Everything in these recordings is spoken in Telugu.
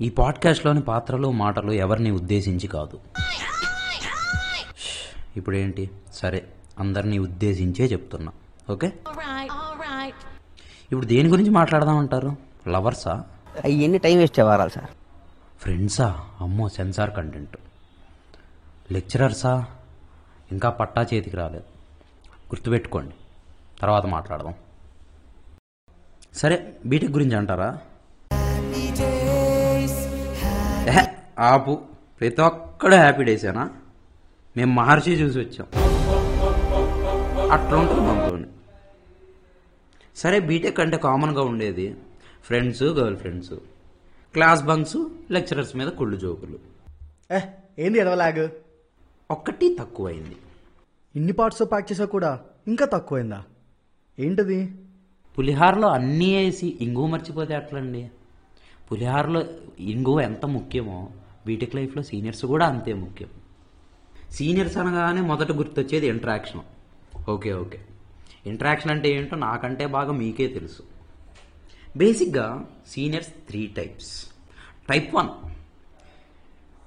ఈ పాడ్కాస్ట్లోని పాత్రలు మాటలు ఎవరిని ఉద్దేశించి కాదు. ఇప్పుడేంటి? సరే అందరినీ ఉద్దేశించే చెప్తున్నా. ఓకే. ఇప్పుడు దేని గురించి మాట్లాడదామంటారు? లవర్సా? అవన్నీ టైం వేస్ట్ అవ్వాలి సార్? ఫ్రెండ్సా? అమ్మో సెన్సార్ కంటెంట్. లెక్చరర్సా? ఇంకా పట్టా చేతికి రాలేదు. గుర్తుపెట్టుకోండి. తర్వాత మాట్లాడదాం. సరే బీటెక్ గురించి అంటారా? ఆపు. ప్రతి ఒక్కడు హ్యాపీ డేసేనా మేము మహర్షి చూసి వచ్చాం. అట్లా ఉంటుంది మనతోని సరే బీటెక్ అంటే కామన్గా ఉండేది friends girlfriends class bunks lecturers మీద కుళ్ళు జోకులు. ఏ ఏంది ఎదవలాగ్ ఒక్కటి తక్కువైంది. ఇన్ని పార్ట్స్ ప్యాక్ చేసా కూడా ఇంకా తక్కువైందా? ఏంటది? పులిహారలో అన్నీ వేసి ఇంగువ మర్చిపోతే ఎట్లండి? పులిహారలో ఇంగువ ఎంత ముఖ్యమో బీటెక్ లైఫ్లో సీనియర్స్ కూడా అంతే ముఖ్యం. సీనియర్స్ అనగానే మొదట గుర్తొచ్చేది ఇంటరాక్షన్. Okay okay. ఇంటరాక్షన్ అంటే ఏంటో నాకంటే బాగా మీకే తెలుసు. బేసిక్గా seniors three types. Type one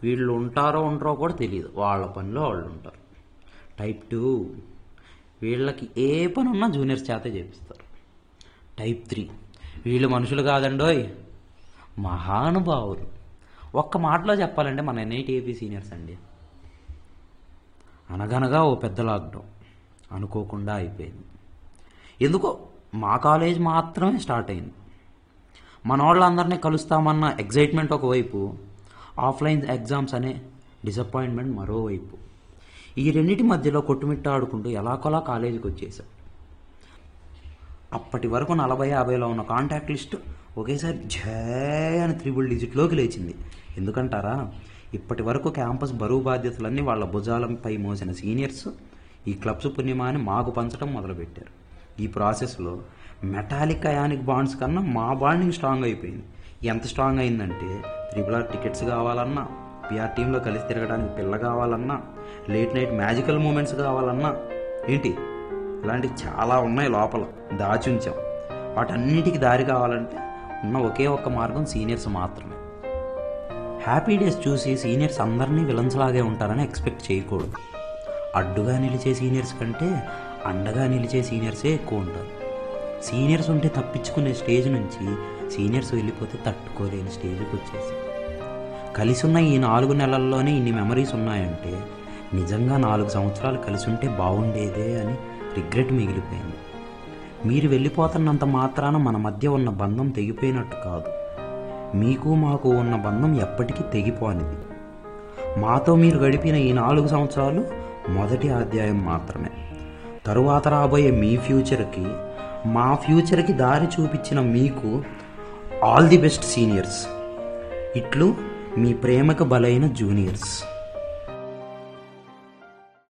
వీళ్ళు ఉంటారో ఉండరో కూడా తెలియదు వాళ్ళ పనిలో వాళ్ళు ఉంటారు. టైప్ టూ వీళ్ళకి ఏ పని ఉన్నా జూనియర్స్ చేతే చేపిస్తారు. టైప్ త్రీ వీళ్ళు మనుషులు కాదండోయ్. మహానుభావులు ఒక్క మాటలో చెప్పాలంటే మన ఎన్ఐటిఏపీ సీనియర్స్ అండి. అనగనగా ఓ పెద్ద లాక్డౌన్. అనుకోకుండా అయిపోయింది. ఎందుకో మా కాలేజ్ మాత్రమే స్టార్ట్ అయింది. మన వాళ్ళందరినీ కలుస్తామన్న ఎగ్జైట్మెంట్ ఒకవైపు ఆఫ్లైన్ ఎగ్జామ్స్ అనే డిసప్పాయింట్మెంట్ మరోవైపు. ఈ రెండింటి మధ్యలో కొట్టుమిట్టాడుకుంటూ ఎలాగోలా కాలేజీకి వచ్చేసాం అప్పటి వరకు నలభై యాభైలో ఉన్న కాంటాక్ట్ లిస్ట్ ఒకేసారి జయ అని త్రిబుల్ డిజిట్లోకి లేచింది. ఎందుకంటారా? ఇప్పటి వరకు క్యాంపస్ బరువు బాధ్యతలన్నీ వాళ్ళ భుజాలపై మోసిన సీనియర్స్ ఈ క్లబ్స్ పుణ్యమాని మాకు పంచడం మొదలుపెట్టారు. ఈ ప్రాసెస్లో మెటాలిక్ అయానిక్ బాండ్స్ కన్నా మా బాండింగ్ స్ట్రాంగ్ అయిపోయింది. ఎంత స్ట్రాంగ్ అయిందంటే త్రిబుల్ ఆర్ టికెట్స్ కావాలన్నా పిఆర్ టీంలో కలిసి తిరగడానికి పిల్ల కావాలన్నా లేట్ నైట్ మ్యాజికల్ మూమెంట్స్ కావాలన్నా ఏంటి? ఇలాంటివి చాలా ఉన్నాయి లోపల. దాచి ఉంచాం వాటన్నిటికి దారి కావాలంటే ఉన్న ఒకే ఒక్క మార్గం సీనియర్స్ మాత్రమే. హ్యాపీ డేస్ చూసి సీనియర్స్ అందరినీ విలన్స్ లాగే ఉంటారని ఎక్స్పెక్ట్ చేయకూడదు. అడ్డుగా నిలిచే సీనియర్స్ కంటే అండగా నిలిచే సీనియర్సే ఎక్కువ ఉంటారు. సీనియర్స్ ఉంటే తప్పించుకునే స్టేజ్ నుంచి సీనియర్స్ వెళ్ళిపోతే తట్టుకోలేని స్టేజ్కి వచ్చేసి కలిసి ఉన్న ఈ నాలుగు నెలల్లోనే ఇన్ని మెమరీస్ ఉన్నాయంటే నిజంగా నాలుగు సంవత్సరాలు కలిసి ఉంటే బాగుండేదే అని రిగ్రెట్ మిగిలిపోయింది. మీరు వెళ్ళిపోతున్నంత మాత్రాన మన మధ్య ఉన్న బంధం తెగిపోయినట్టు కాదు. మీకు మాకు ఉన్న బంధం ఎప్పటికీ తెగిపోనిది. మాతో మీరు గడిపిన ఈ నాలుగు సంవత్సరాలు మొదటి అధ్యాయం మాత్రమే. తరువాత రాబోయే మీ ఫ్యూచర్కి మా ఫ్యూచర్కి దారి చూపించిన మీకు ఆల్ ది బెస్ట్ సీనియర్స్. ఇట్లు మీ ప్రేమకు బలైన జూనియర్స్.